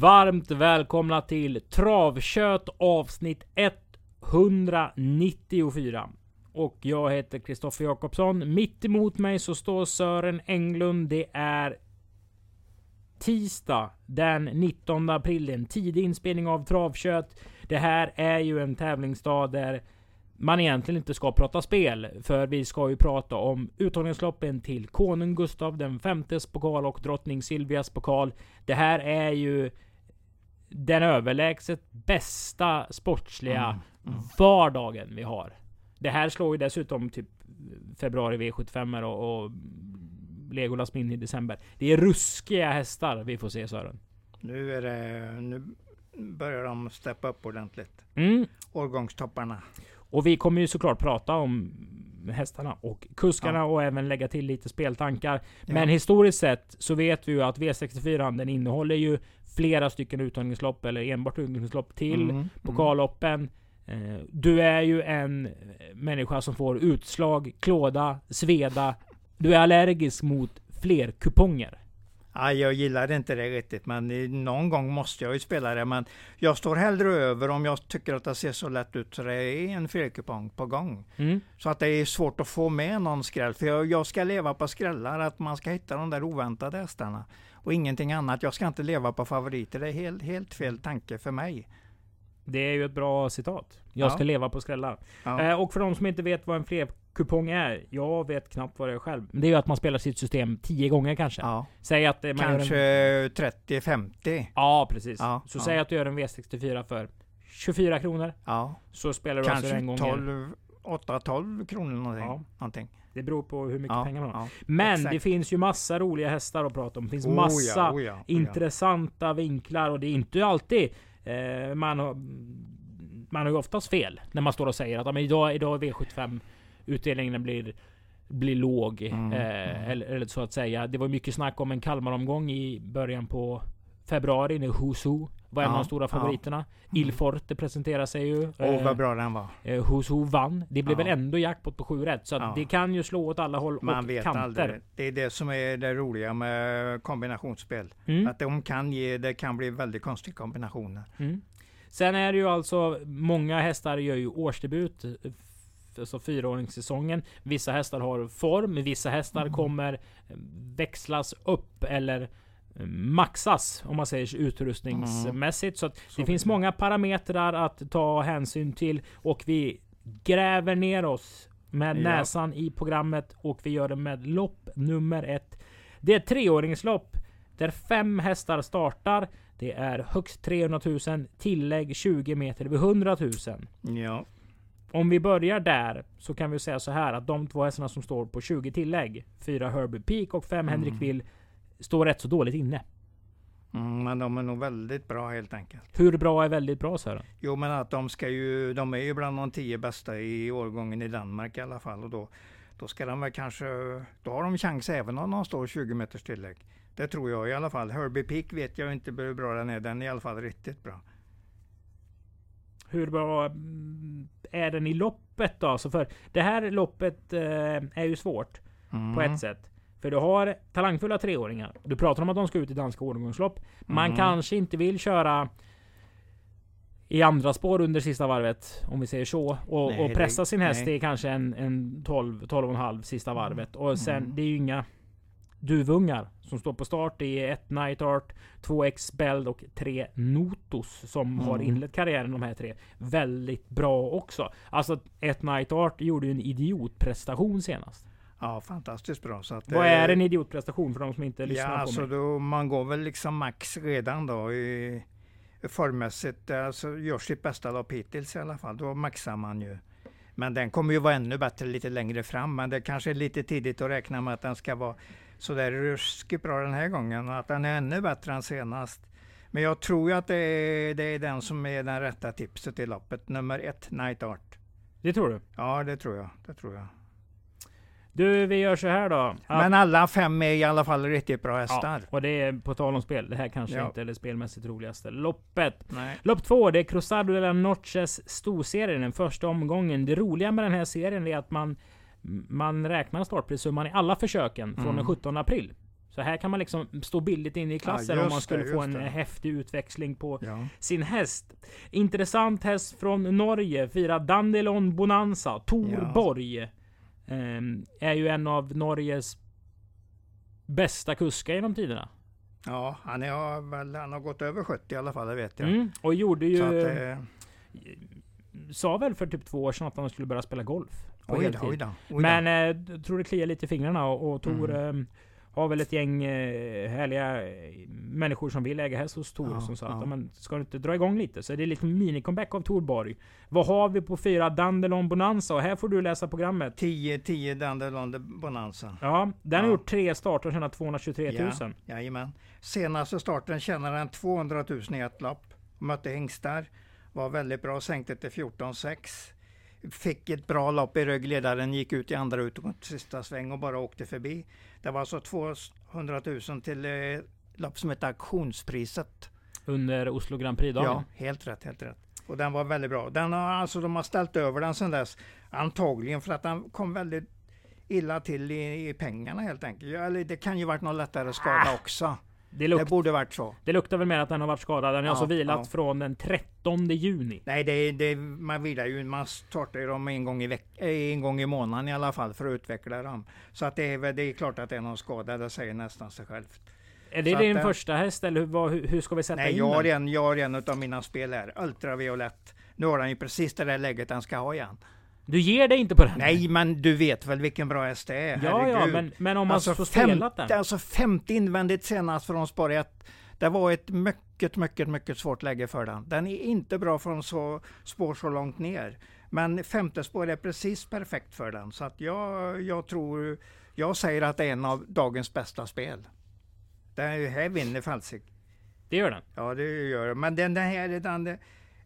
Varmt välkomna till Travkött avsnitt 194. Och jag heter Kristoffer Jakobsson. Mitt emot mig så står Sören Englund. Det är tisdag den 19 april. En tidig inspelning av Travkött. Det här är ju en tävlingsdag där man egentligen inte ska prata spel. För vi ska ju prata om uttagningsloppen till Konung Gustav den femtes pokal och drottning Silvias pokal. Det här är ju den överlägset bästa sportsliga Mm, mm. vardagen vi har. Det här slår ju dessutom typ februari V75 och, och Legolas Mini i december. Det är ruskiga hästar vi får se Sören. Nu, är det, nu börjar de steppa upp ordentligt. Mm. Årgångstopparna. Och vi kommer ju såklart prata om hästarna och kuskarna Ja. och även lägga till lite speltankar. Ja. Men historiskt sett så vet vi ju att V64 den innehåller ju flera stycken uttagningslopp eller enbart uttagningslopp till Mm, mm. pokalloppen. Eh, Du är ju en människa som får utslag, klåda, sveda. Du är allergisk mot fler kuponger. Ja, jag gillar inte det riktigt, men någon gång måste jag ju spela det. Men jag står hellre över om jag tycker att det ser så lätt ut så det är en felkupong på gång. Mm. Så att det är svårt att få med någon skräll. För jag, jag ska leva på skrällar, att man ska hitta de där oväntade hästarna. Och ingenting annat. Jag ska inte leva på favoriter. Det är helt, helt fel tanke för mig. Det är ju ett bra citat. Jag Ja. ska leva på skrällar. Ja. Eh, och för de som inte vet vad en flerkupong är. Jag vet knappt vad det är själv. Men det är ju att man spelar sitt system 10 gånger kanske. Ja. Säg att eh, man gör en... Kanske 30-50. Ja, precis. Ja, så ja. säg att du gör en V64 för 24 kronor. Ja. Så spelar du alltså Kanske den gången. 12, 8-12 kronor någonting. Ja. någonting. Det beror på hur mycket Ja, pengar man har. ja. Men exakt. det finns ju massa roliga hästar att prata om. Det finns Oh ja, massa oh ja, oh ja. intressanta vinklar och det är inte alltid eh, man har man har ju oftast fel när man står och säger att idag, idag är V75 utdelningen blir blir låg. Mm, eh, mm. Eller, eller så att säga. Det var mycket snack om en Kalmaromgång i början på februari när Husu var en av Ja, de stora ja. favoriterna. Mm. Ilforte presenterar sig ju. Åh, Eh, vad bra den var. Eh, Husu vann. Det blev Ja. väl ändå jackpot på 7 rätt. Så Ja. det kan ju slå åt alla håll Man och vet kanter. aldrig. Det är det som är det roliga med kombinationsspel. Mm. Att de kan ge, det kan bli väldigt konstiga kombinationer. Mm. Sen är det ju alltså, många hästar gör ju årsdebut. F- Alltså fyraåringssäsongen. Vissa hästar har form, vissa hästar Mm. kommer eh, växlas upp eller eh, maxas om man säger så, utrustningsmässigt. Så att Så det finns blir det. många parametrar att ta hänsyn till och vi gräver ner oss med Ja. näsan i programmet och vi gör det med lopp nummer ett. Det är ett treåringslopp där fem hästar startar. Det är högst 300 000, tillägg 20 meter vid 100 000. Ja, Om vi börjar där så kan vi säga så här att de två hästarna som står på 20 tillägg, fyra Herbie Peak och fem Henrik Mm. Will, står rätt så dåligt inne. mm, men de är nog väldigt bra helt enkelt. Hur bra är väldigt bra Sören? Jo, men att de ska ju, de är ju bland de tio bästa i årgången i Danmark i alla fall. Och då, då ska de väl kanske, då har de chans även om de står 20 meters tillägg. Det tror jag i alla fall. Herbie Peak vet jag inte hur bra den är. Den är i alla fall riktigt bra. Hur bra mm, är den i loppet då? Så för det här loppet eh, är ju svårt Mm. på ett sätt. För du har talangfulla treåringar. Du pratar om att de ska ut i danska årgångslopp. Man Mm. kanske inte vill köra i andra spår under sista varvet, om vi säger så. Och, Nej, och pressa sin häst nej. i kanske en, en 12, 12,5 sista varvet. Och sen, Mm. det är ju inga duvungar som står på start. Det är ett Night Art, två X-Beld och tre Notos som har Mm. inlett karriären de här tre. Väldigt bra också. Alltså ett Night Art gjorde ju en idiotprestation senast. Ja, fantastiskt bra. Så att, Vad eh, är en idiotprestation för de som inte Ja, lyssnar på alltså mig? då, man går väl liksom max redan då i, i formmässigt. Alltså gör sitt bästa lopp hittills i alla fall. Då maxar man ju. Men den kommer ju vara ännu bättre lite längre fram. Men det kanske är lite tidigt att räkna med att den ska vara så där ruskigt bra den här gången. Och att den är ännu bättre än senast. Men jag tror ju att det är, det är den som är den rätta tipset i loppet. Nummer ett, Night Art. Det tror du? Ja, det tror jag. Det tror jag. Du, vi gör så här då. Att- Men alla fem är i alla fall riktigt bra ja, hästar. och det är på tal om spel. Det här kanske Ja. inte är det spelmässigt roligaste loppet. Nej. Lopp två, det är Cruzado de la Noches storserie, den första omgången. Det roliga med den här serien är att man, man räknar startprissumman i alla försöken från Mm. den 17 april. Så här kan man liksom stå billigt inne i klassen Ja, om man skulle det, få en det. häftig utväxling på Ja. sin häst. Intressant häst från Norge. Firar Dandelon Bonanza. Tor Ja. Ehm, är ju en av Norges bästa kuskar genom tiderna. ja, han, är, väl, han har gått över 70 i alla fall, det vet jag. Mm, och gjorde ju... Att, eh, Sa väl för typ två år sedan att han skulle börja spela golf. På oj, heltid. oj då, oj då. Men eh, tror det kliar lite i fingrarna och, och Tor Mm. eh, har väl ett gäng eh, härliga eh, människor som vill äga häst hos Tor. Ja, som sa ja. att men, ska du inte dra igång lite? Så det är lite mini-comeback av Tor Borg. Vad har vi på fyra? Dandelon Bonanza. Och här får du läsa programmet. 10, 10 Dandelon Bonanza. Ja, den har Ja. gjort tre starter och tjänat 223 000. Ja, jajamän. Senaste starten tjänade han 200 000 i ett lopp. Mötte hingstar. Var väldigt bra, sänkte till 14,6. Fick ett bra lopp i rygg. Ledaren gick ut i andra utgång till sista sväng och bara åkte förbi. Det var alltså 200 000 till eh, lopp som hette auktionspriset. Under Oslo Grand Prix-dagen. Ja, helt rätt, helt rätt. Och den var väldigt bra. Den har, alltså, de har ställt över den sedan dess. Antagligen för att den kom väldigt illa till i, i pengarna helt enkelt. Eller det kan ju varit någon lättare skada Ah, också. Det, Det luk borde varit så. det luktar väl mer att den har varit skadad. Den har Ja, alltså vilat ja. från den 13 juni. Nej, det, det, man vilar ju, man startar ju dem en gång, i veck, eh, en gång i månaden i alla fall för att utveckla dem. Så att det, är, det är klart att det är någon skada, det säger nästan sig självt. Är det Så din att, eh, första häst eller hur, hur, ska vi sätta Nej, in jag den? en, jag har en av mina spel här, ultraviolett. Nu har han ju precis det där läget han ska ha igen. Du ger dig inte på den? Nej, men du vet väl vilken bra häst det är? Ja, ja, men, men om man alltså, fem, spelat den? alltså 50 invändigt senast från spår 1. Det var ett mycket, mycket, mycket svårt läge för den. Den är inte bra från så, spår så långt ner. Men femte spår är precis perfekt för den. Så att jag, jag tror, jag säger att det är en av dagens bästa spel. Det här vinner Falsik. Det gör den. Ja, det gör det. Men den, den här är den,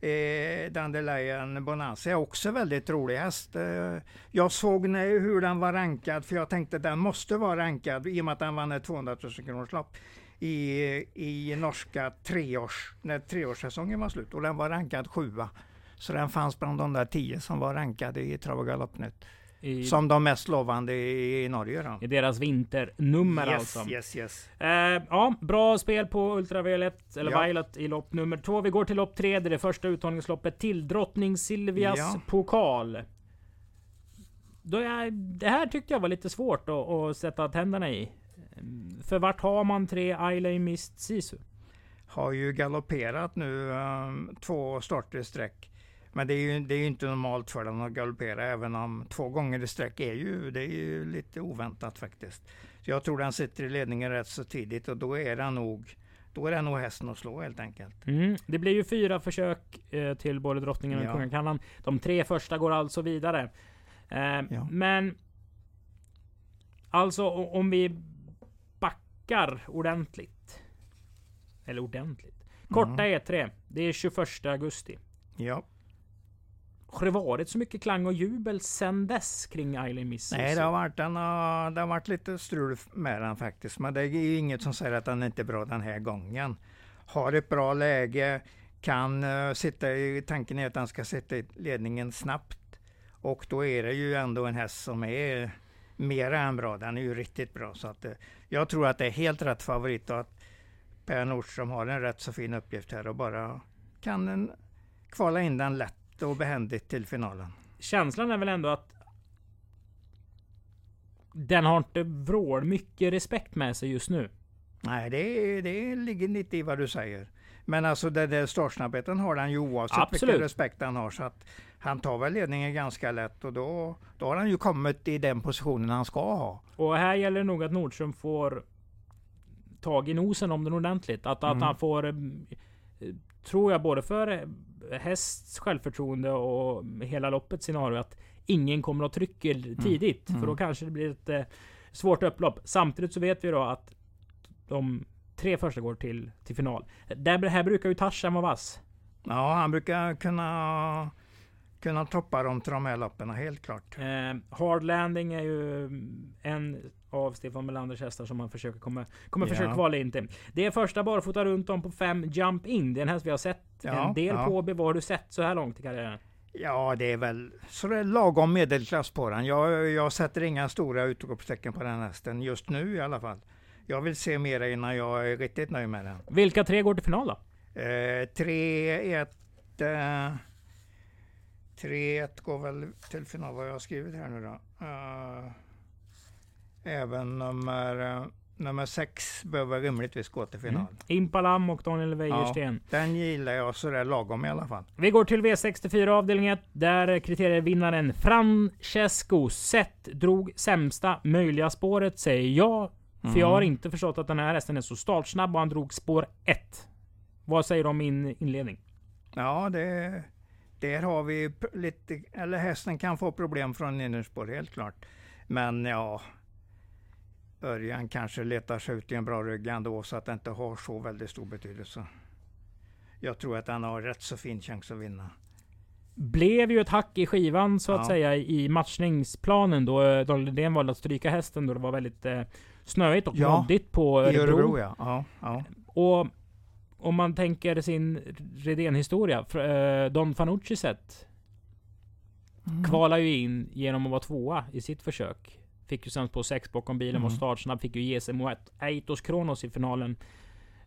eh, Dandelion Bonanza är också väldigt rolig häst. Eh, jag såg nu hur den var rankad, för jag tänkte den måste vara rankad i och med att den vann ett 200 000 kronors lopp i, i norska treårs, när treårssäsongen var slut. Och den var rankad sjua. Så den fanns bland de där tio som var rankade i Trav och Galoppnytt. I, Som de mest lovande i, i Norge. Då. I deras vinternummer yes, alltså. yes, yes. Eh, ja, bra spel på Ultraviolett, eller Ja. Violet i lopp nummer två. Vi går till lopp tre, det är det första uttagningsloppet till Drottning Silvias Ja. pokal. Jag, det här tyckte jag var lite svårt att, att sätta tänderna i. För vart har man tre Ailey Mist Sisu? har ju galopperat nu um, två starter i sträck. Men det är ju det är ju inte normalt för den att galoppera, även om två gånger i sträck är ju, det är ju lite oväntat faktiskt. Så jag tror den sitter i ledningen rätt så tidigt och då är den nog, då är den nog hästen att slå helt enkelt. Mm. Det blir ju fyra försök eh, till både Drottningen och Ja. Kungakannan. De tre första går alltså vidare. Eh, Ja. Men... Alltså om vi backar ordentligt. Eller ordentligt. Korta Mm. E3. Det är 21 augusti. Ja, har det varit så mycket klang och jubel sen dess kring Eileen Miss? nej det har varit, en, eh, det har varit lite strul med den faktiskt. Men det är ju inget som säger att den inte är bra den här gången. Har ett bra läge, kan uh, sitta i, tanken är att den ska sitta i ledningen snabbt. Och då är det ju ändå en häst som är mera än bra. Den är ju riktigt bra. Så att, uh, jag tror att det är helt rätt favorit och att Per Nordström har en rätt så fin uppgift här och bara kan en, kvala in den lätt och behändigt till finalen. Känslan är väl ändå att... Den har inte vrål mycket respekt med sig just nu. Nej, det, det ligger lite i vad du säger. Men alltså det där startsnabbheten har han ju oavsett Absolut. vilken respekt han har. Så att han tar väl ledningen ganska lätt och då, då har han ju kommit i den positionen han ska ha. Och här gäller det nog att Nordström får tag i nosen om den ordentligt. Att, att Mm. han får, eh, tror jag, både för hästs självförtroende och hela loppets scenario, att ingen kommer att trycka tidigt. Mm. För då kanske det blir ett eh, svårt upplopp. Samtidigt så vet vi då att de tre första går till, till final. Där, här brukar ju Tarzan vara vass. Ja, han brukar kunna, kunna toppa dem till de här loppen, helt klart. Eh, Hard Landing är ju en av Stefan Melanders hästar som man försöker komma, kommer Ja. försöka kvala in till. Det är första barfota runt om på fem Jump In. Det är en häst vi har sett Ja, en del ja. på. Vad har du sett så här långt i karriären? Ja, det är väl så det är lagom medelklass på den. Jag, jag sätter inga stora utropstecken på den hästen just nu i alla fall. jag vill se mera innan jag är riktigt nöjd med den. Vilka tre går till final då? Eh, 3-1 eh, 3-1 går väl till final, vad jag har skrivit här nu då. Uh, även nummer, uh, nummer 6 behöver rimligtvis gå till final. Mm. Impalam och Daniel Wäjersten. Ja, den gillar jag sådär lagom i alla fall. Vi går till V64 avdelning 1. Där kriterievinnaren Francesco Zet drog sämsta möjliga spåret, säger jag. För mm. jag har inte förstått att den här hästen är så startsnabb och han drog spår 1. Vad säger du om min inledning? Ja, det där har vi lite, eller hästen kan få problem från innerspår helt klart. Men ja, Örjan kanske letar sig ut i en bra rygg ändå så att det inte har så väldigt stor betydelse. Jag tror att han har rätt så fin chans att vinna. Blev ju ett hack i skivan så att ja. säga i matchningsplanen då eh, Daniel Lidén valde att stryka hästen då det var väldigt eh, snöigt och ja, moddigt på Örebro. I Örebro. Ja, ja. Och om man tänker sin Redén-historia. Eh, Don Fanucci sett. Mm. Kvalar ju in genom att vara tvåa i sitt försök. Fick ju sen på sex bakom bilen, mm. var startsnabb. Fick ju ge sig mot Eitos Kronos i finalen.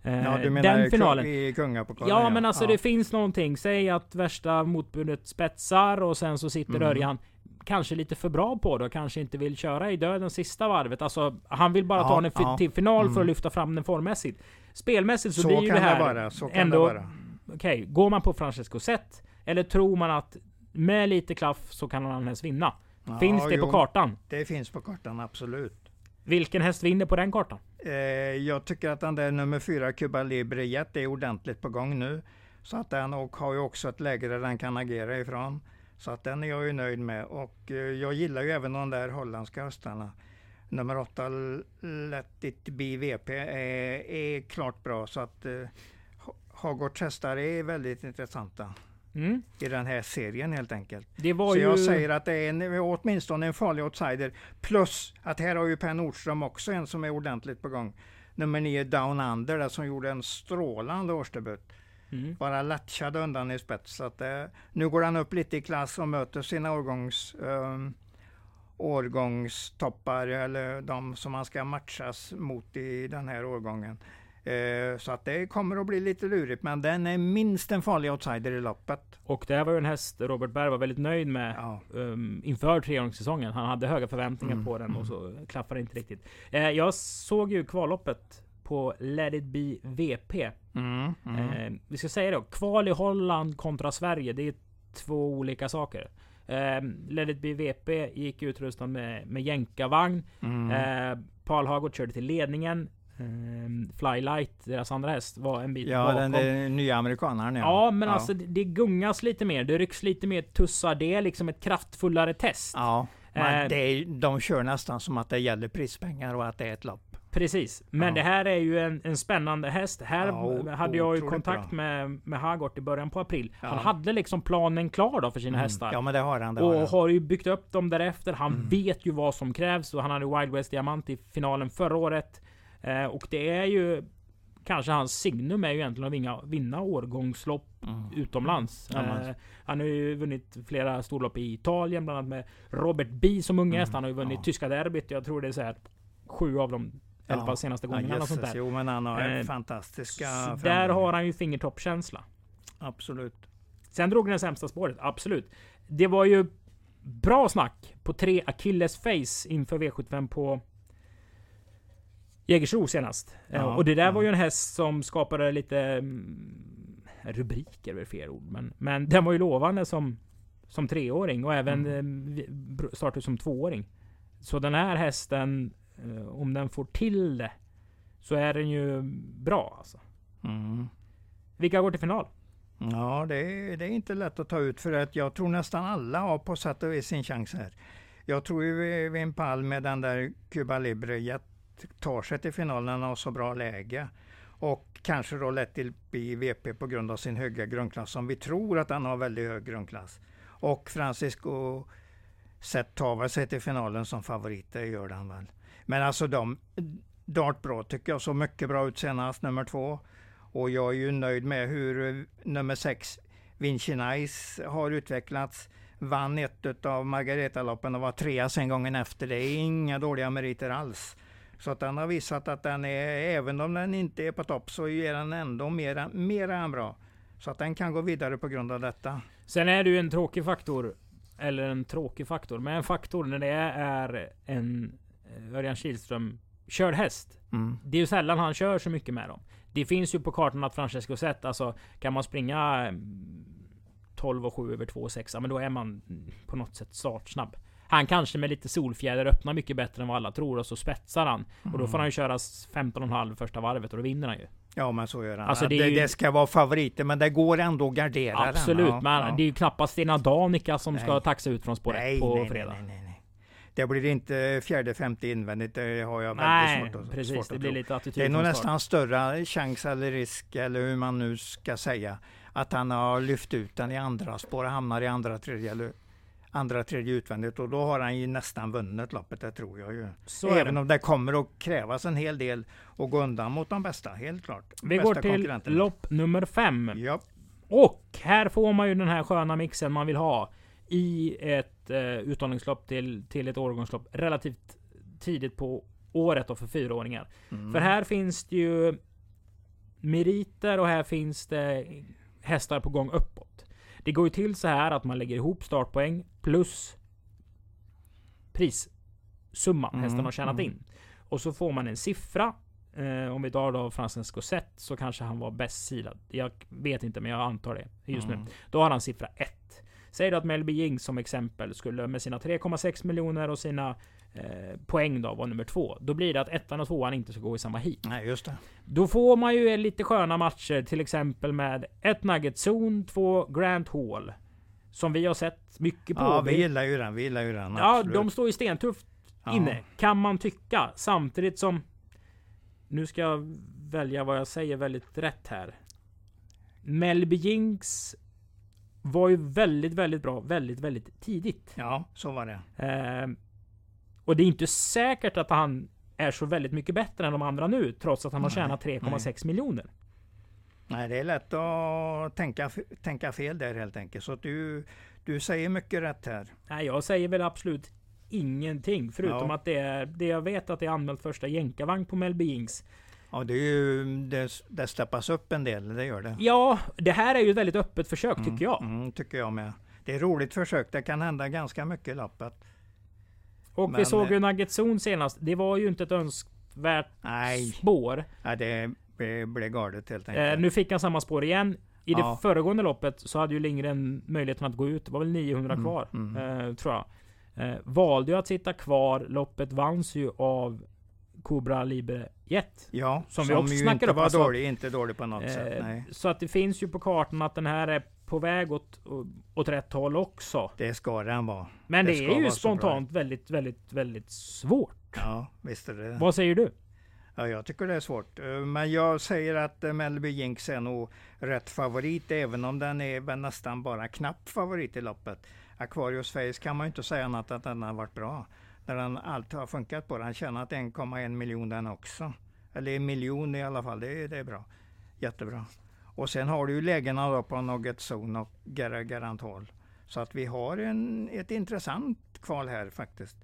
Eh, ja, du menar den finalen. i kungapokalen? Ja, men alltså ja. det finns någonting. Säg att värsta motbudet spetsar och sen så sitter mm. Örjan kanske lite för bra på det och kanske inte vill köra i döden sista varvet. Alltså, han vill bara ja, ta den ja. till final mm. för att mm. lyfta fram den formmässigt. Spelmässigt så, så blir ju det här det vara, så ändå... Okej, okay, går man på Francesco Zet? Eller tror man att med lite klaff så kan han ens vinna? Ja, finns det jo, på kartan? Det finns på kartan, absolut. Vilken häst vinner på den kartan? Eh, jag tycker att den där nummer fyra, Cuba Libre Jet, är ordentligt på gång nu. Så att den och har ju också ett läge där den kan agera ifrån. Så att den är jag ju nöjd med. Och eh, jag gillar ju även de där holländska hästarna. Nummer 8, Let It Be VP, är, är klart bra. Så att eh, Hagårds hästar är väldigt intressanta. Mm. i den här serien helt enkelt. så ju... jag säger att det är en, åtminstone en farlig outsider. Plus att här har ju Per Nordström också en som är ordentligt på gång. Nummer 9 Down Under där, som gjorde en strålande årsdebut. Mm. Bara latchade undan i spets. Så att, eh, nu går han upp lite i klass och möter sina årgångs, eh, årgångstoppar, eller de som han ska matchas mot i den här årgången. Eh, så att det kommer att bli lite lurigt, men den är minst en farlig outsider i loppet. Och det här var ju en häst Robert Berg var väldigt nöjd med ja. um, inför treåringssäsongen. Han hade höga förväntningar mm. på den och så klaffade det inte riktigt. Eh, jag såg ju kvalloppet på Let It Be VP. Mm, mm. Eh, vi ska säga det, kval i Holland kontra Sverige, det är två olika saker. Eh, Let VP gick utrustad med, med jänkarvagn. Mm. Eh, Paul Hagård körde till ledningen. Um, Flylight, deras andra häst, var en bit ja, bakom. Ja, den nya amerikanaren ja. Ja, men ja. alltså det, det, gungas lite mer. Det rycks lite mer tussar. Det är liksom ett kraftfullare test. Ja, men uh, det är, de kör nästan som att det gäller prispengar och att det är ett lopp. Precis. Men ja. det här är ju en, en spännande häst. Här ja, hade jag ju kontakt med, med Hagort i början på april. Ja. Han hade liksom planen klar då för sina mm. hästar. Ja men det har han. Det och har, han. har ju byggt upp dem därefter. Han mm. vet ju vad som krävs. Och han hade Wild West Diamant i finalen förra året. Eh, och det är ju Kanske hans signum är ju egentligen att vinna, vinna årgångslopp mm. utomlands. Mm. Eh, han har ju vunnit flera storlopp i Italien, bland annat med Robert B som unge häst. Mm. Han har ju vunnit tyska derbyt. Jag tror det är så här sju av dem i alla fall senaste gången. Ja, sånt där. Jo, men han har eh, fantastiska Där har han ju fingertoppkänsla. Absolut. Sen drog den sämsta spåret, absolut. Det var ju bra snack på tre Achilles face inför V75 på Jägersro senast. Ja, och det där ja. var ju en häst som skapade lite mm, rubriker, är fel ord. Men, men den var ju lovande som, som treåring och även mm. Eh, startade som tvååring. Så den här hästen Eh, om den får till det så är den ju bra alltså. Mm. Vilka går till final? Ja, det är, det är, inte lätt att ta ut för att jag tror nästan alla har på sätt och vis sin chans här. Jag tror ju Wimpal med den där Cuba Libre tar sig till finalen och har så bra läge. Och kanske då lätt till i VP på grund av sin höga grundklass som vi tror att han har väldigt hög grundklass. Och Francisco Zet tar sig till finalen som favorit, det gör han väl. Men alltså de, Dart bra tycker jag, såg mycket bra ut senast, nummer två. Och jag är ju nöjd med hur eh, nummer sex, Vinci Nice, har utvecklats. Vann ett av Margaretaloppen och var trea sen gången efter. Det är inga dåliga meriter alls. Så att den har visat att den är, även om den inte är på topp, så är den ändå mera, mera än bra. Så att den kan gå vidare på grund av detta. Sen är det ju en tråkig faktor, eller en tråkig faktor, men en faktor när det är en eh, Örjan Kihlström körd häst. Mm. Det är ju sällan han kör så mycket med dem. Det finns ju på kartan att Francesco Zet, alltså kan man springa mm, 12 och 7 över 2 och 6, men då är man mm, på något sätt startsnabb. Han kanske med lite solfjäder öppnar mycket bättre än vad alla tror och så spetsar han. Och då får han ju köra 15,5 första varvet och då vinner han ju. Ja men så gör han. Alltså, det, det ju- det ska vara favoriter men det går ändå att gardera den. Absolut, Ja, men ja. det är ju knappast Stina Danica som ska Nej. taxa ut från spår nej, 1 på nej, fredag. Nej, nej, nej. Det blir inte fjärde, femte invändigt. Det har jag Nej, väldigt svårt precis. svårt Det att blir tro. lite attityd Det är nog nästan större chans eller risk, eller hur man nu ska säga, att han har lyft ut den i andra spår och hamnar i andra, tredje eller andra, tredje utvändigt och då har han ju nästan vunnit loppet, det tror jag ju. Så Även det. om det kommer att krävas en hel del att gå undan mot de bästa, helt klart. Vi går till lopp nummer 5. Ja, Och här får man ju den här sköna mixen man vill ha i ett eh, uttagningslopp till, till ett årgångslopp relativt tidigt på året då för fyraåringar. Mm. För här finns det ju meriter och här finns det hästar på gång uppåt. Det går ju till så här att man lägger ihop startpoäng plus prissumman Mm, hästen har tjänat mm. in. Och så får man en siffra. Eh, om vi tar då Francesco Zet så kanske han var bäst sidad. Jag vet inte men jag antar det just nu. Mm. Då har han siffra 1. Säg då att Melby Jing som exempel skulle med sina 3,6 miljoner och sina eh, poäng då vara nummer två. Då blir det att ettan och tvåan inte ska gå i samma heat. Nej, just det. Då får man ju lite sköna matcher, till exempel med ett Nugget Zone, två Grant Hall. Som vi har sett mycket på. Ja, vi gillar ju den. Vi gillar ju den. ja absolut. de står ju stentufft Ja. inne, kan man tycka. Samtidigt som... Nu ska jag välja vad jag säger väldigt rätt här. Melby Jinx var ju väldigt, väldigt bra väldigt, väldigt tidigt. Ja, så var det. Eh, och det är inte säkert att han är så väldigt mycket bättre än de andra nu, trots att han har tjänat 3,6 miljoner. Nej, det är lätt att tänka, tänka fel där helt enkelt. Så du, du säger mycket rätt här. Nej, jag säger väl absolut ingenting. Förutom Ja. att det är det jag vet att det är anmält första jänkarvagn på Melby Jinx. Ja, det, är ju, det, det steppas upp en del, det gör det. Ja, det här är ju ett väldigt öppet försök Mm, tycker jag. Mm, tycker jag med. Det är roligt försök. Det kan hända ganska mycket i loppet. Och vi Men, såg ju eh, Nugget Zone senast. Det var ju inte ett önskvärt Nej, spår. ja, det blev, galet helt Eh, enkelt. nu fick han samma spår igen. I Ja. det föregående loppet så hade ju Lindgren möjligheten att gå ut. Det var väl 900 Mm, kvar, mm. Eh, tror jag. Eh, valde ju att sitta kvar. Loppet vanns ju av Cobra Libre Jet. ja, som vi också ju snackade inte var alltså. dålig, inte dålig på något sätt. Eh, Nej. så att det finns ju på kartan att den här är på väg åt, åt rätt håll också. Det ska den vara. Men det det, är ju spontant väldigt, väldigt, väldigt svårt. Ja, visst är det. Vad säger du? Ja, jag tycker det är svårt. Eh, Men jag säger att eh, Melby Jinx är nog rätt favorit, även om den är nästan bara knapp favorit i loppet. Aquarius Face kan man ju inte säga annat än att den har varit bra. När den allt har funkat på den. tjänat 1,1 miljon den också. Eller en miljon i alla fall, det det är bra. Jättebra. Och sen har du ju lägena då på Nugget Zone och Gar- Garant Hall. Så att vi har en, ett intressant kval här faktiskt.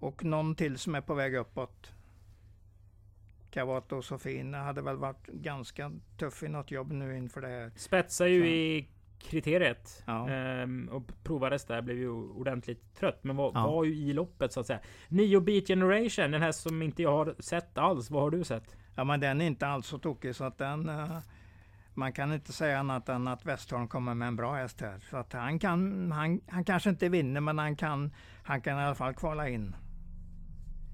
Och någon till som är på väg uppåt. Kavato och Sofin hade väl varit ganska tuff i något jobb nu inför det här. Spetsar ju Så. i kriteriet. Ja. Ehm, och provades där, blev ju ordentligt trött. Men var, Ja. var ju i loppet så att säga. Nio Beat Generation, den här som inte jag har sett alls. Vad har du sett? Ja men den är inte alls så tokig så att den eh, man kan inte säga annat än att Westholm kommer med en bra häst här. Så att han kan, han, han kanske inte vinner men han kan, han kan i alla fall kvala in.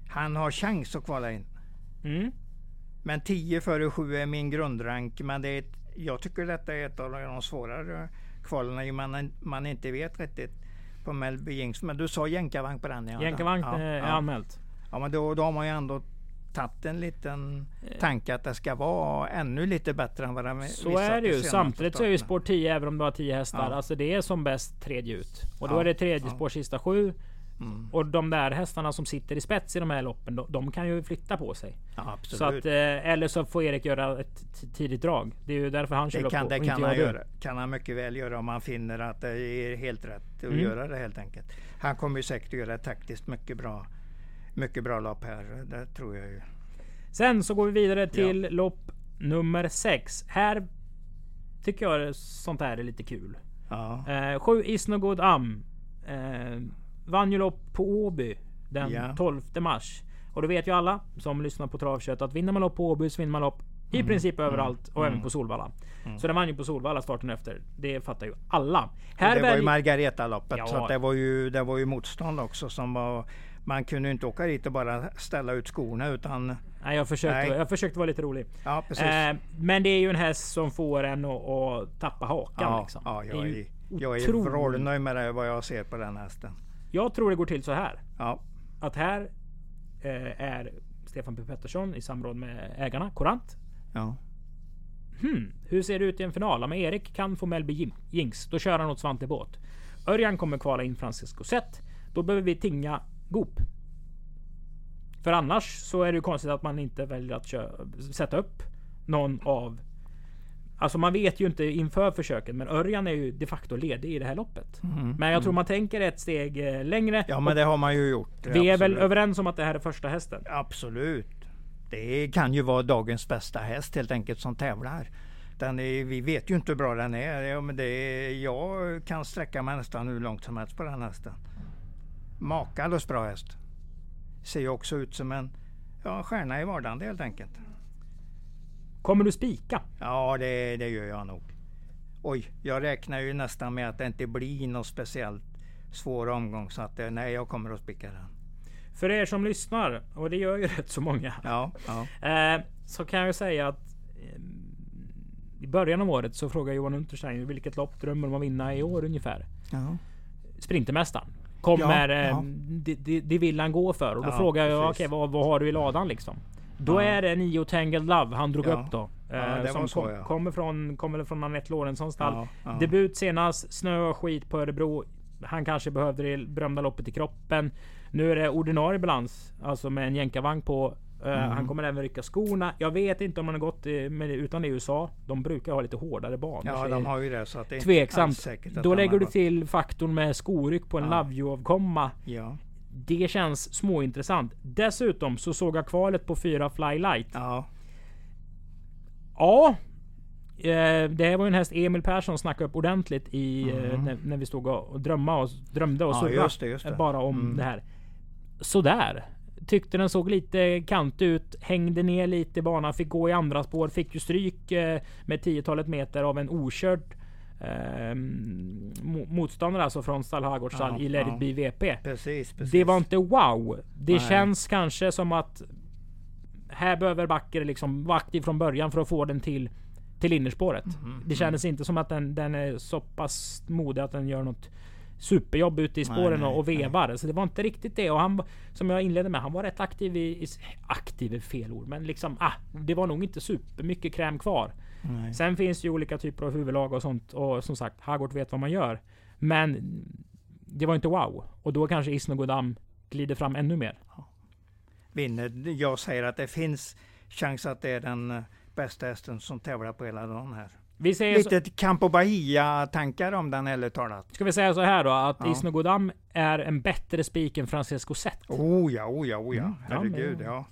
Han har chans att kvala in. Mm. Men 10 före 7 är min grundrank. Men det är ett, jag tycker detta är ett av de svårare kvalen man, man inte vet riktigt på Melby Jinx. Men du sa jänkarvagn på den? Ja, Jänkarvagn ja, eh, är ja. anmält. ja men då, då har man ju ändå tagit en liten tanke att det ska vara ännu lite bättre än vad den Så är det de ju. Samtidigt så är ju spår 10, även om du har 10 hästar, Ja. alltså det är som bäst tredje ut. Och då Ja, är det tredje ja. spår sista sju. Mm. Och de där hästarna som sitter i spets i de här loppen, de, de kan ju flytta på sig. Ja. Så att, eh, eller så får Erik göra ett tidigt drag. Det är ju därför han kör det lopp kan, och det inte kan jag han, göra, kan han mycket väl göra om han finner att det är helt rätt att Mm. göra det helt enkelt. Han kommer ju säkert att göra det taktiskt mycket bra. Mycket bra lopp här. Det tror jag ju. Sen så går vi vidare till lopp nummer 6. Här tycker jag sånt här är lite kul. Ja, Eh, sju Good Am. Eh, vann ju lopp på Åby den Ja. 12 mars. Och då vet ju alla som lyssnar på travkött att vinner man lopp på Åby så vinner man lopp i Mm. princip överallt och även på Solvalla. Så den vann ju på Solvalla starten efter. Det fattar ju alla. Här det var ju Margareta-loppet Ja. så det, var ju, det var ju motstånd också som var man kunde inte åka dit och bara ställa ut skorna utan Nej, jag försökte, Nej. jag försökte vara lite rolig. ja precis. Eh, men det är ju en häst som får en att, tappa hakan. ja, liksom. ja, jag ju är, jag är vrålnöjd med det, vad jag ser på den hästen. Jag tror det går till så här. Ja, Att här eh, är Stefan P Pettersson i samråd med ägarna, Korant. ja. Hmm, hur ser det ut i en final? Om Erik kan få Melby Jinx, då kör han åt Svante Båt. Örjan kommer kvala in Francisco Zet. Då behöver vi tinga Goop. För annars så är det ju konstigt att man inte väljer att kö- sätta upp någon av... Alltså man vet ju inte inför försöket, men Örjan är ju de facto ledig i det här loppet. Men jag tror man tänker ett steg eh, längre. Mm. ja men det har man ju gjort. vi är väl absolut. överens om att det här är första hästen? Absolut. Det kan ju vara dagens bästa häst helt enkelt som tävlar. Den är, vi vet ju inte hur bra den är. Ja, men det är. Jag kan sträcka mig nästan hur långt som helst på den hästen. Makalöst bra häst. Ser ju också ut som en ja, stjärna i vardagen helt enkelt. Kommer du spika? Ja, det, det gör jag nog. Oj, jag räknar ju nästan med att det inte blir någon speciellt svår omgång. Så att eh, nej, jag kommer att spika den. För er som lyssnar, och det gör ju rätt så många. Ja, ja. Eh, så kan jag säga att eh, i början av året så frågade Johan Untersteiner vilket lopp drömmer om att vinna i år ungefär. ja. Sprintermästaren. Kommer, Ja, ja. det, det, det vill han gå för. Och då Ja, frågar jag okej vad, vad har du i ladan liksom? Då är det Nio Tangled Love han drog upp då. Eh, som så, kom, kommer från, kommer från Anette Lorentzons stall. Debut senast, snö och skit på Örebro. Han kanske behövde det berömda loppet i kroppen. Nu är det ordinarie balans, alltså med en jänkarvagn på. Eh, Mm. Han kommer även rycka skorna. Jag vet inte om han har gått eh, med, utan i USA. De brukar ha lite hårdare banor. Ja, de har ju det. Så att det är Tveksamt. att Då lägger du till faktorn med skoryck på en Ja. Love You-avkomma. Ja, Det känns småintressant. Dessutom så såg jag kvalet på fyra Fly Light. ja, Ja. Eh, det var ju en häst Emil Persson snackade upp ordentligt i eh, Mhm. när, när vi stod och, drömma och drömde och ja surrade bara om Mm. det här. Sådär. Tyckte den såg lite kant ut. Hängde ner lite i banan. Fick gå i andra spår. Fick ju stryk eh, med tiotalet meter av en okörd eh, mo- motståndare alltså från Stall Hagårdsstall Ja, i Let ja. VP. Precis, precis. Det var inte wow. Det Nej. känns kanske som att här behöver Backer liksom vara aktiv från början för att få den till till innerspåret. Mhm, Det kändes inte som att den, den är så pass modig att den gör något superjobb ute i Nej, spåren nej, och, och vevar. Så det var inte riktigt det. Och han, som jag inledde med, han var rätt aktiv i... i aktiv är fel ord, men liksom ah, det var nog inte supermycket kräm kvar. Nej. Sen finns det ju olika typer av huvudlag och sånt. Och som sagt, Hagård vet vad man gör. Men det var inte wow. Och då kanske Isnogodam glider fram ännu mer. Vinner. Jag säger att det finns chans att det är den eh, bästa hästen som tävlar på hela dagen här. Vi säger så, Lite Campo Bahia-tankar om den ärligt talat. ska vi säga så här då, att Ja. Isnogodam är en bättre spik än Francesco Zet. Oh ja, oh ja, oh ja. Mm, ja, Herregud, men- ja.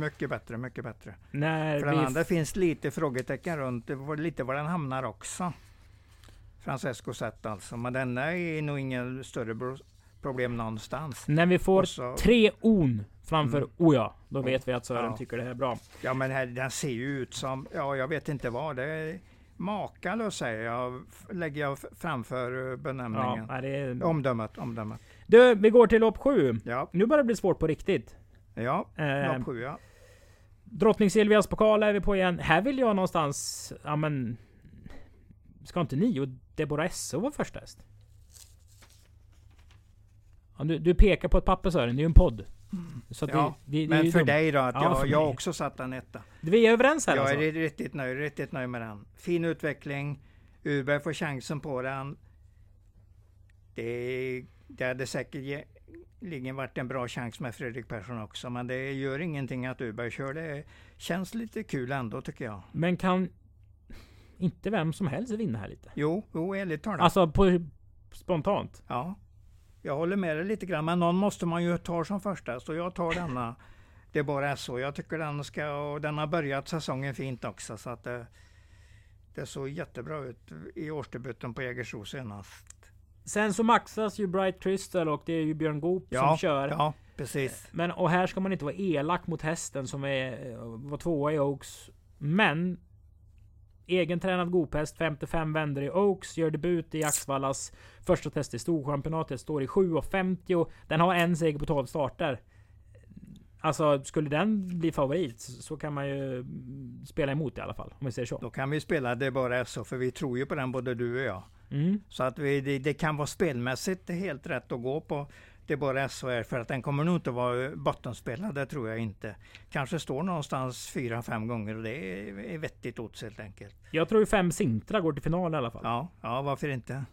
Mycket bättre, mycket bättre. När För den vi andra finns lite frågetecken runt lite var den hamnar också. Francesco Zet alltså. Men denna är nog ingen större problem någonstans. När vi får så- tre on framför Mm. oh ja, då vet vi att Sören Ja. tycker det här är bra. Ja men här, den ser ju ut som, ja jag vet inte vad. Det är makalöst säger jag, lägger jag framför eh, Ja, benämningen. det är... Omdömet, omdömet. Du, vi går till lopp sju. Ja, Nu börjar det bli svårt på riktigt. ja, Eh, lopp sju ja. Drottning Silvias pokal är vi på igen. Här vill jag någonstans, ja men... Ska inte Nio Deborah Esse vara första häst? Ja, du, du pekar på ett papper Sören, det är ju en podd. Så Ja, det, det, Men för dumt. dig då, att Ja, jag, jag också satt en etta. Vi är överens här Jag alltså? är riktigt nöjd, riktigt nöjd med den. Fin utveckling. Urberg får chansen på den. Det, det hade säkerligen varit en bra chans med Fredrik Persson också, men det gör ingenting att Urberg kör. Det känns lite kul ändå tycker jag. Men kan inte vem som helst vinna här lite? Jo, jo ärligt talat. Alltså på spontant. Ja. Jag håller med dig lite grann, men någon måste man ju ta som första, så jag tar denna. Det bara är så. Jag tycker den ska, och den har börjat säsongen fint också, så att det, det såg jättebra ut i årsdebuten på Jägersro senast. Sen så maxas ju Bright Crystal och det är ju Björn Goop Ja, som kör. ja, precis. Men och här ska man inte vara elak mot hästen som är, var tvåa i Oaks. Men Egentränad Goop-häst, 55 vänder i Oaks, gör debut i Axvallas första test i Storchampionatet, står i 7,50. Den har en seger på 12 starter. Alltså, skulle den bli favorit så kan man ju spela emot i alla fall, om vi säger så. Då kan vi spela Det bara så, för vi tror ju på den både du och jag. Mm. Så att vi, det, det kan vara spelmässigt helt rätt att gå på det bara SHR för att den kommer nog inte vara bottenspelad, det tror jag inte. Kanske står någonstans fyra, fem gånger och det är, är vettigt odds helt enkelt. Jag tror ju fem Sintra går till final i alla fall. Ja, ja varför inte?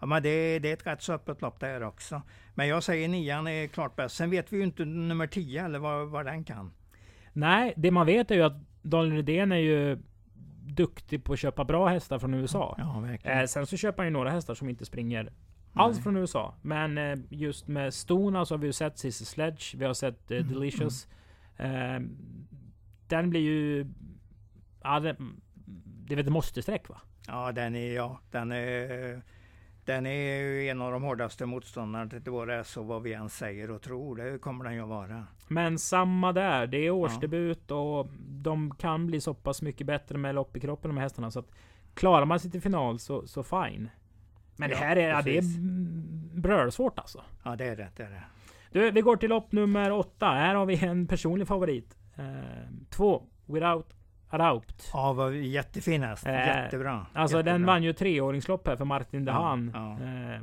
Ja, men det, det är ett rätt så öppet lopp där också. Men jag säger nian är klart bäst. Sen vet vi ju inte nummer 10 eller vad, vad den kan. Nej, det man vet är ju att Daniel Redén är ju duktig på att köpa bra hästar från USA. Ja, verkligen. Eh, sen så köper han ju några hästar som inte springer alls Nej. från USA. Men eh, just med Stona så har vi ju sett Cissi Sledge, vi har sett eh, Mm, Delicious. Eh, den blir ju... Ja, det, det är väl ett måste-streck va? Ja, den är, ja, den är, den är ju en av de hårdaste motståndarna till våra är så vad vi än säger och tror. Det kommer den ju att vara. Men samma där. Det är årsdebut och de kan bli så pass mycket bättre med lopp i kroppen de här hästarna. Så att klarar man sig till final så, så fine. Men det Ja, här är, ja, det är brölsvårt alltså. Ja, det är rätt. Det är det. Du, vi går till lopp nummer åtta. Här har vi en personlig favorit. Eh, två, Without a Doubt. Ja, vad jättefin häst. Eh, Jättebra. Alltså den Jättebra. vann ju treåringslopp här för Martin Ja, Dehaan. ja. Eh,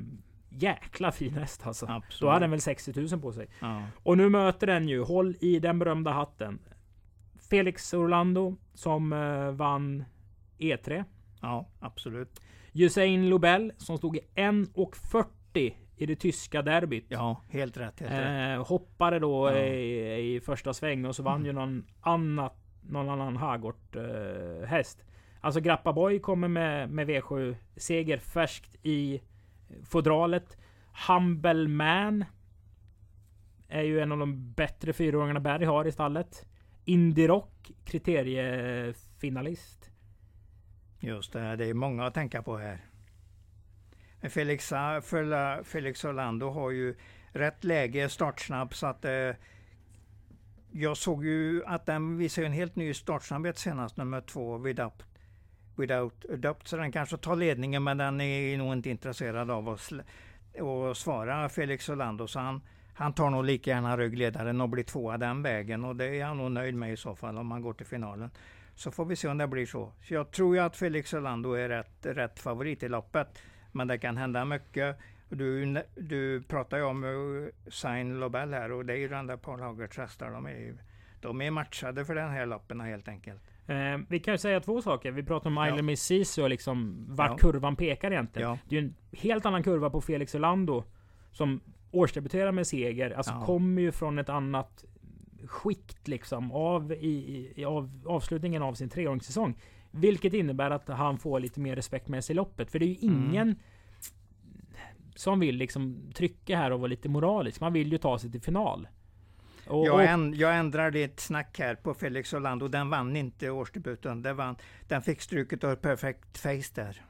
jäkla fin häst alltså. Absolut. Då hade den väl 60 000 på sig. Ja. Och nu möter den ju, håll i den berömda hatten. Felix Orlando som eh, vann E3. ja, absolut. Usain Lobel som stod i 1.40 i det tyska derbyt. Ja, helt rätt. Helt rätt. Eh, hoppade då Ja. i, i första sväng och så vann Mm. ju någon, annat, någon annan Hagort eh, häst. Alltså Grappa Boy kommer med, med V7 seger färskt i fodralet. Humble Man är ju en av de bättre fyraåringarna Berg har i stallet. Indie Rock kriteriefinalist. Just det, det är många att tänka på här. Men Felix, ah, Felix Orlando har ju rätt läge, startsnabb, så att eh, jag såg ju att den visar en helt ny startsnabbhet senast, nummer två, Without, without Adopt. Så den kanske tar ledningen, men den är nog inte intresserad av att, att svara Felix Orlando. Så han, han tar nog lika gärna ryggledaren och blir tvåa den vägen. Och det är han nog nöjd med i så fall om han går till finalen. Så får vi se om det blir så. så jag tror ju att Felix Orlando är rätt, rätt favorit i loppet. Men det kan hända mycket. Du, du pratar ju om uh, Sain Lobel här och det är ju den där Paul Hagerts hästar. De är, ju- de är matchade för den här loppen helt enkelt. Eh, vi kan ju säga två saker. Vi pratar om Island Ja. Miss Sisu och liksom vart Ja. kurvan pekar egentligen. Ja. Det är ju en helt annan kurva på Felix Orlando. Som årsdebuterar med seger. Alltså Ja. kommer ju från ett annat skikt liksom. Av, i, i, av, avslutningen av sin treåringssäsong. Vilket innebär att han får lite mer respekt med sig i loppet. För det är ju Mm. ingen som vill liksom trycka här och vara lite moralisk. Man vill ju ta sig till final. Och, Jag, änd, jag ändrar ditt snack här på Felix Orlando. Den vann inte årsdebuten. Den, vann, den fick struket av Perfect Face där.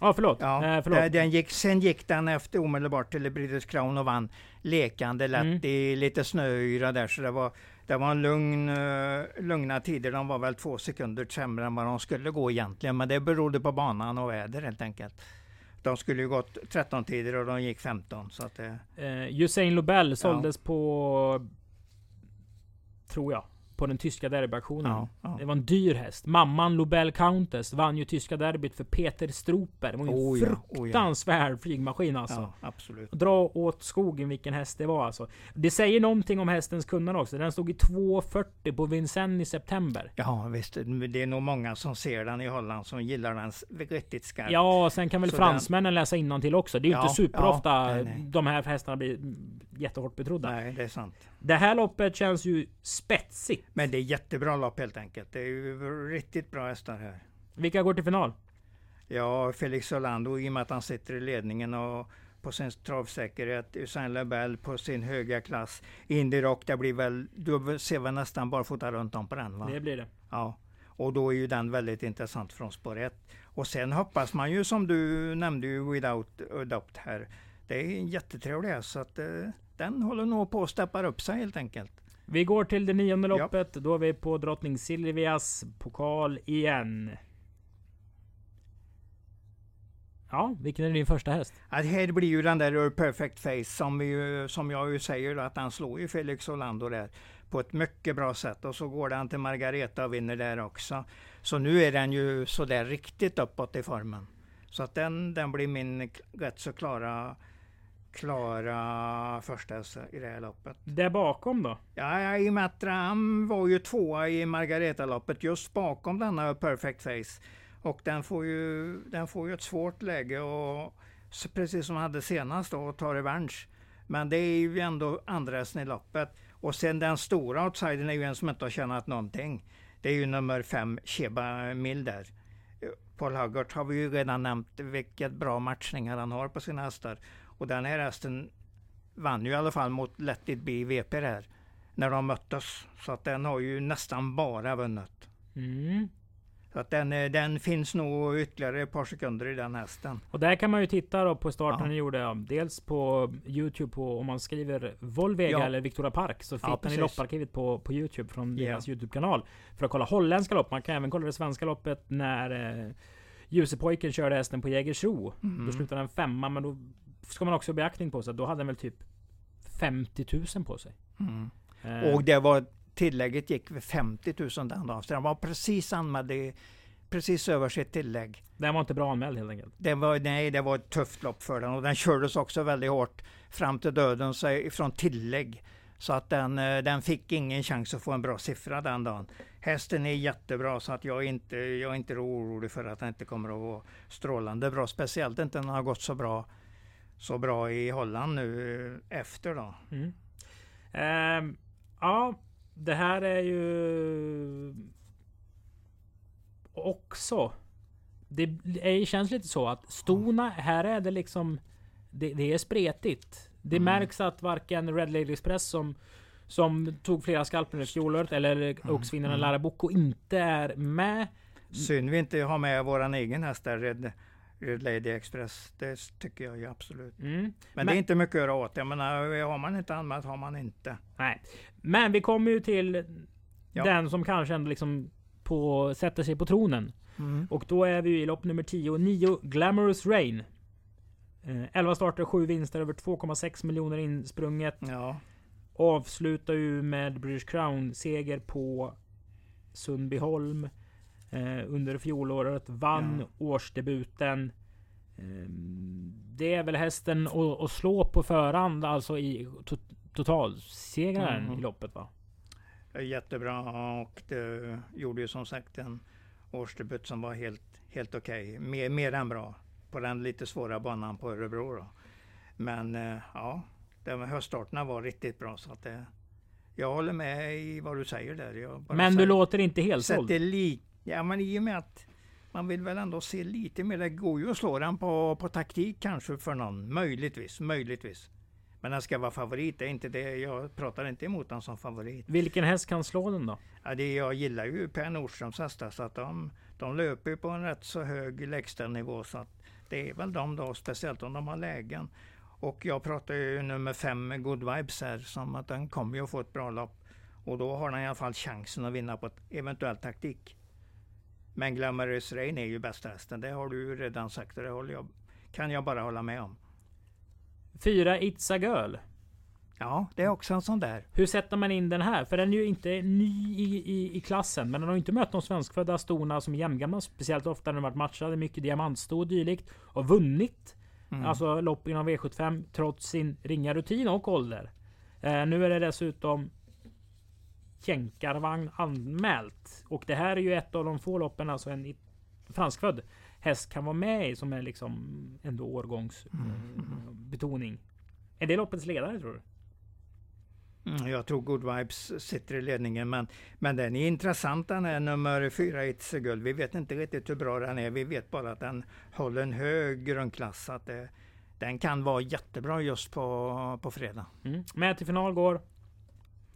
Ja, förlåt. Ja, eh, förlåt. eh, Den gick, sen gick den efter omedelbart till British Crown och vann lekande lätt Mm. i lite snöyra där. Så det var, det var en lugn, eh, lugna tider. De var väl två sekunder sämre än vad de skulle gå egentligen. Men det berodde på banan och väder helt enkelt. De skulle ju gått 13 tider och de gick 15. Så att det, Eh, Usain Lobel såldes på... Tror jag. På den tyska derbyaktionen. ja, ja. Det var en dyr häst. Mamman Lobel Countess vann ju tyska derbyt för Peter Stroper. Det var ju en Oh ja, oh ja. fruktansvärd flygmaskin alltså. absolut. Dra åt skogen vilken häst det var alltså. Det säger någonting om hästens kunnande också. Den stod i 2.40 på Vincennes i september. Ja visst, det är nog många som ser den i Holland som gillar den riktigt skarpt. Ja, sen kan väl Så fransmännen läsa till också. Det är ju inte superofta de här hästarna blir jättehårt betrodda. Nej, det är sant. Det här loppet känns ju spetsigt. Men det är jättebra lopp helt enkelt. Det är ju riktigt bra hästar här. Vilka går till final? Ja, Felix Orlando i och med att han sitter i ledningen och på sin travsäkerhet. Usain Lebel på sin höga klass. Indy Rock, det blir väl, du ser väl nästan bara fota runt om på den va? Det blir det. Ja. Och då är ju den väldigt intressant från spår 1. Och sen hoppas man ju som du nämnde ju Without Adopt här. Det är en jättetrevlig häst så att eh, den håller nog på att steppa upp sig helt enkelt. Vi går till det nionde loppet. Ja. Då är vi på drottning Silvias pokal igen. Ja, vilken är din första häst? Ja, det här blir ju den där Perfect Face som, vi, som jag ju säger att han slår ju Felix Orlando där på ett mycket bra sätt och så går den till Margareta och vinner där också. Så nu är den ju sådär riktigt uppåt i formen. Så att den, den blir min rätt så klara klara första i det här loppet. Där bakom då? Ja, i och med att han var ju tvåa i Margareta-loppet just bakom denna Perfect Face. Och den får ju, den får ju ett svårt läge och precis som han hade senast då, ta revansch. Men det är ju ändå andra i loppet. Och sen den stora outsidern är ju en som inte har tjänat någonting. Det är ju nummer fem, Sheba Mill där. Paul Huggart har vi ju redan nämnt vilket bra matchningar han har på sina hästar. Och den här hästen vann ju i alla fall mot Let It Be VP där. När de möttes. Så att den har ju nästan bara vunnit. Mm. Så att den, eh, den finns nog ytterligare ett par sekunder i den hästen. Och där kan man ju titta då på starten ja. ni gjorde. Dels på Youtube på, om man skriver Volvega ja. eller Victoria Park. Så hittar ja, ni lopparkivet på, på Youtube från yeah. deras Youtube-kanal. För att kolla holländska lopp. Man kan även kolla det svenska loppet när eh, Ljusepojken körde hästen på Jägersro. Mm. Då slutade den femma. Men då ska man också ha beaktning på sig. Då hade den väl typ 50 000 på sig. Mm. Eh. Och det var tillägget gick vid 50 000 den dagen. Så den var precis anmäld i, precis över sitt tillägg. Den var inte bra anmäld helt enkelt? Det var, nej, det var ett tufft lopp för den och den kördes också väldigt hårt fram till döden så ifrån tillägg. Så att den, eh, den fick ingen chans att få en bra siffra den dagen. Hästen är jättebra så att jag är inte, jag är inte orolig för att den inte kommer att vara strålande bra. Speciellt inte när den har gått så bra, så bra i Holland nu eh, efter då. Mm. Um, ja, det här är ju också det är, känns lite så att stona, här är det liksom det, det är spretigt. Det mm. märks att varken Red Lady Express som som tog flera skalper i fjolåret eller mm. Oxvinnaren mm. Lara Bocco inte är med. Synd vi inte har med våran egen häst där, Red, Red Lady Express. Det tycker jag ju absolut. Mm. Men, Men, det är inte mycket att göra åt. Jag menar, har man inte anmält har man inte. Nej. Men vi kommer ju till ja. den som kanske ändå liksom på, sätter sig på tronen. Mm. Och då är vi i lopp nummer 10. 9 Glamorous Rain. Eh, 11 starter, 7 vinster, över 2,6 miljoner insprunget. Ja. Avslutar ju med British Crown seger på Sundbyholm. Eh, under fjolåret. Vann ja. årsdebuten. Eh, det är väl hästen att slå på förhand, alltså i to totalsegraren mm. i loppet va? Jättebra och det gjorde ju som sagt en årsdebut som var helt, helt okej. Okay. Mer, mer än bra på den lite svåra banan på Örebro. Då. Men eh, ja, de höststarterna var riktigt bra. Så att det, jag håller med i vad du säger där. Men du låter inte helt såld? Ja, men i och med att man vill väl ändå se lite mer. Det går ju att slå den på, på taktik kanske för någon. Möjligtvis, möjligtvis. Men den ska vara favorit, det är inte det. Jag pratar inte emot den som favorit. Vilken häst kan slå den då? Ja, det, jag gillar ju Per Nordströms hästar så att de, de löper på en rätt så hög lägstanivå. Så att det är väl de då, speciellt om de har lägen. Och jag pratar ju nummer fem, Good Vibes här, som att den kommer ju att få ett bra lopp. Och då har den i alla fall chansen att vinna på ett eventuellt taktik. Men Glamorous Rain är ju bästa hästen. Det har du redan sagt och det håller jag, kan jag bara hålla med om. Fyra It's a Girl. Ja, det är också en sån där. Hur sätter man in den här? För den är ju inte ny i, i, i klassen. Men den har inte mött de svenskfödda storna som är jämngamla. Speciellt ofta när den varit matchade. Mycket diamantsto och dylikt. Och vunnit. Mm. Alltså lopp inom V75 trots sin ringa rutin och ålder. Eh, nu är det dessutom jänkarvagn anmält. Och det här är ju ett av de få loppen alltså en franskfödd häst kan vara med i som är liksom ändå årgångsbetoning. Mm. Är det loppets ledare tror du? Mm, jag tror Good Vibes sitter i ledningen, men, men den är intressant den är nummer fyra It's Guld. Vi vet inte riktigt hur bra den är. Vi vet bara att den håller en hög grundklass. Att det, den kan vara jättebra just på, på fredag. Mm. Med till final går?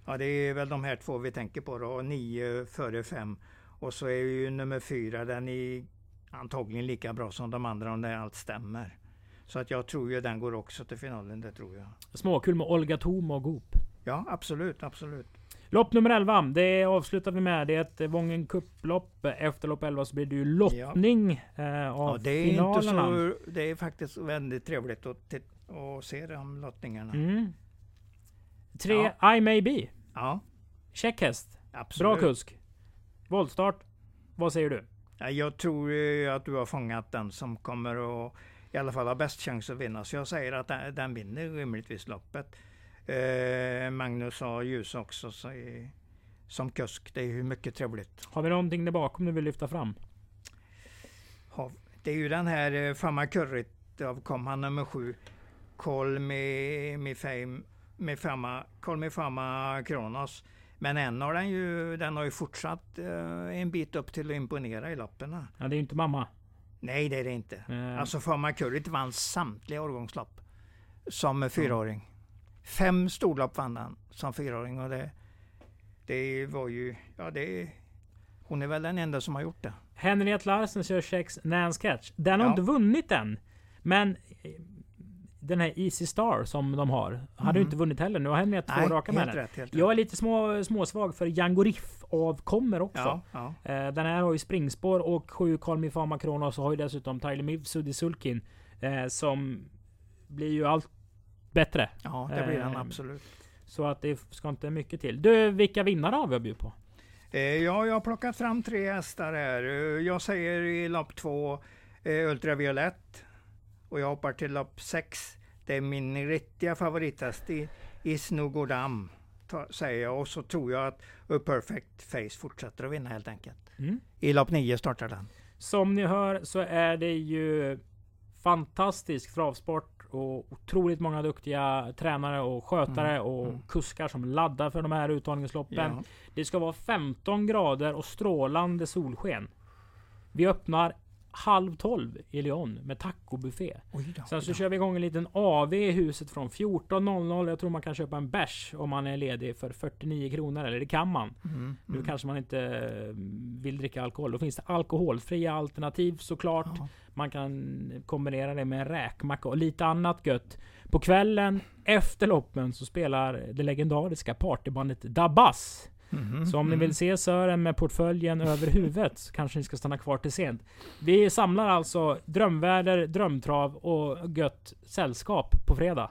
Ja, det är väl de här två vi tänker på då. Nio före fem. Och så är ju nummer fyra, den är antagligen lika bra som de andra om det allt stämmer. Så att jag tror ju den går också till finalen, det tror jag. Småkul med Olga Thom och Goop. Ja, absolut, absolut. Lopp nummer 11, det avslutar vi med. Det är ett Vången Cup-lopp. Efter lopp 11 så blir det ju lottning ja. eh, av ja, det är finalerna. Inte så, det är faktiskt väldigt trevligt att, att se de lottningarna. Mm. Tre ja. I May Be. Ja. Check häst. Bra kusk. Voltstart. Vad säger du? Jag tror att du har fångat den som kommer att i alla fall ha bäst chans att vinna. Så jag säger att den, den vinner rimligtvis loppet. Eh, Magnus har ljus också så i, som kusk. Det är ju mycket trevligt. Har vi någonting där bakom du vill lyfta fram? Ha, det är ju den här eh, Famma Currit av Komma nummer sju. Call me, me fame, me fama, Call me Fama Kronos. Men än har den ju, den har ju fortsatt eh, en bit upp till att imponera i loppen. Ja, det är ju inte mamma. Nej, det är det inte. Mm. Alltså Fama Currit vann samtliga årgångslopp som fyraåring. Mm. Fem storlopp vann han som fyraåring och det, det var ju, ja det, hon är väl den enda som har gjort det. Henriette Larsen kör sex Nans Catch. Den har ja. inte vunnit än. Men den här Easy Star som de har, mm. hade inte vunnit heller. Nu har Henriette två raka med den. Rätt, jag är lite små, småsvag för Django Riff avkommer också. Ja, ja. Eh, den här har ju springspår och sju Call Me Fama Kronos och har ju dessutom Tyler Mivsudi Sulkin. Eh, som blir ju allt bättre. Ja, det blir han eh, absolut. Så att det ska inte mycket till. Du, vilka vinnare har vi att bjuda på? Eh, ja, jag har plockat fram tre hästar här. Eh, jag säger i lopp två Ultraviolett. Och jag hoppar till lopp sex. Det är min riktiga favorithäst i, i Snogodam. Säger jag. Och så tror jag att A Perfect Face fortsätter att vinna helt enkelt. Mm. I lopp nio startar den. Som ni hör så är det ju fantastisk travsport och otroligt många duktiga tränare och skötare mm. och mm. kuskar som laddar för de här uttagningsloppen. Ja. Det ska vara 15 grader och strålande solsken. Vi öppnar halv tolv i Lyon med tacobuffé. Sen så kör vi igång en liten AV i huset från 14.00. Jag tror man kan köpa en bärs om man är ledig för 49 kronor. Eller det kan man. Mm, mm. Nu kanske man inte eh, vill dricka alkohol. Då finns det alkoholfria alternativ såklart. Ja. Man kan kombinera det med en räkmacka och lite annat gött. På kvällen efter loppen så spelar det legendariska partybandet Dabas. Mm, så om ni vill mm. se Sören med portföljen över huvudet kanske ni ska stanna kvar till sent. Vi samlar alltså drömväder, drömtrav och gött sällskap på fredag.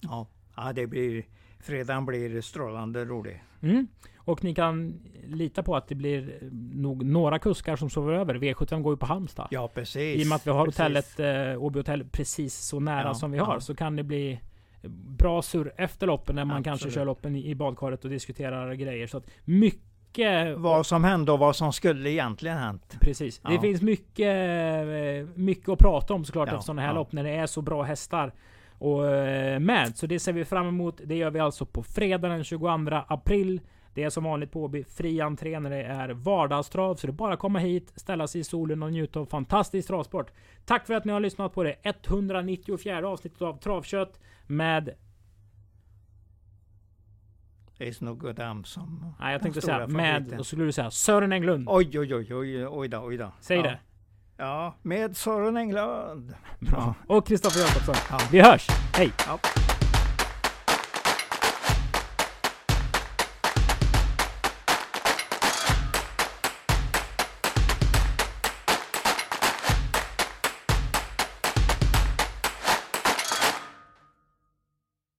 Ja, ja det blir... Fredagen blir strålande rolig. Mm. Och ni kan lita på att det blir nog några kuskar som sover över. V75 går ju på Halmstad. Ja precis. I och med att vi har hotellet eh, Åby hotell precis så nära ja, som vi har. Ja. Så kan det bli bra surr efter loppen när man Absolut. kanske kör loppen i badkaret och diskuterar grejer. Så att mycket... Vad som hände och vad som skulle egentligen hänt. Precis. Ja. Det finns mycket, eh, mycket att prata om såklart ja, efter sådana här ja. lopp när det är så bra hästar och eh, med. Så det ser vi fram emot. Det gör vi alltså på fredag den 22 april. Det är som vanligt på fri entré när det är vardagstrav. Så det är bara att komma hit, ställa sig i solen och njuta av fantastisk travsport. Tack för att ni har lyssnat på det 194 avsnittet av Travkött med no good am som... Nej, jag tänkte säga med, då skulle du säga Sören Englund. Oj, oj, oj, oj, oj då, oj då. Säg ja. det. Ja, med Sören Englund. Bra. Och Kristoffer Jakobsson. Ja. Vi hörs. Hej! Ja.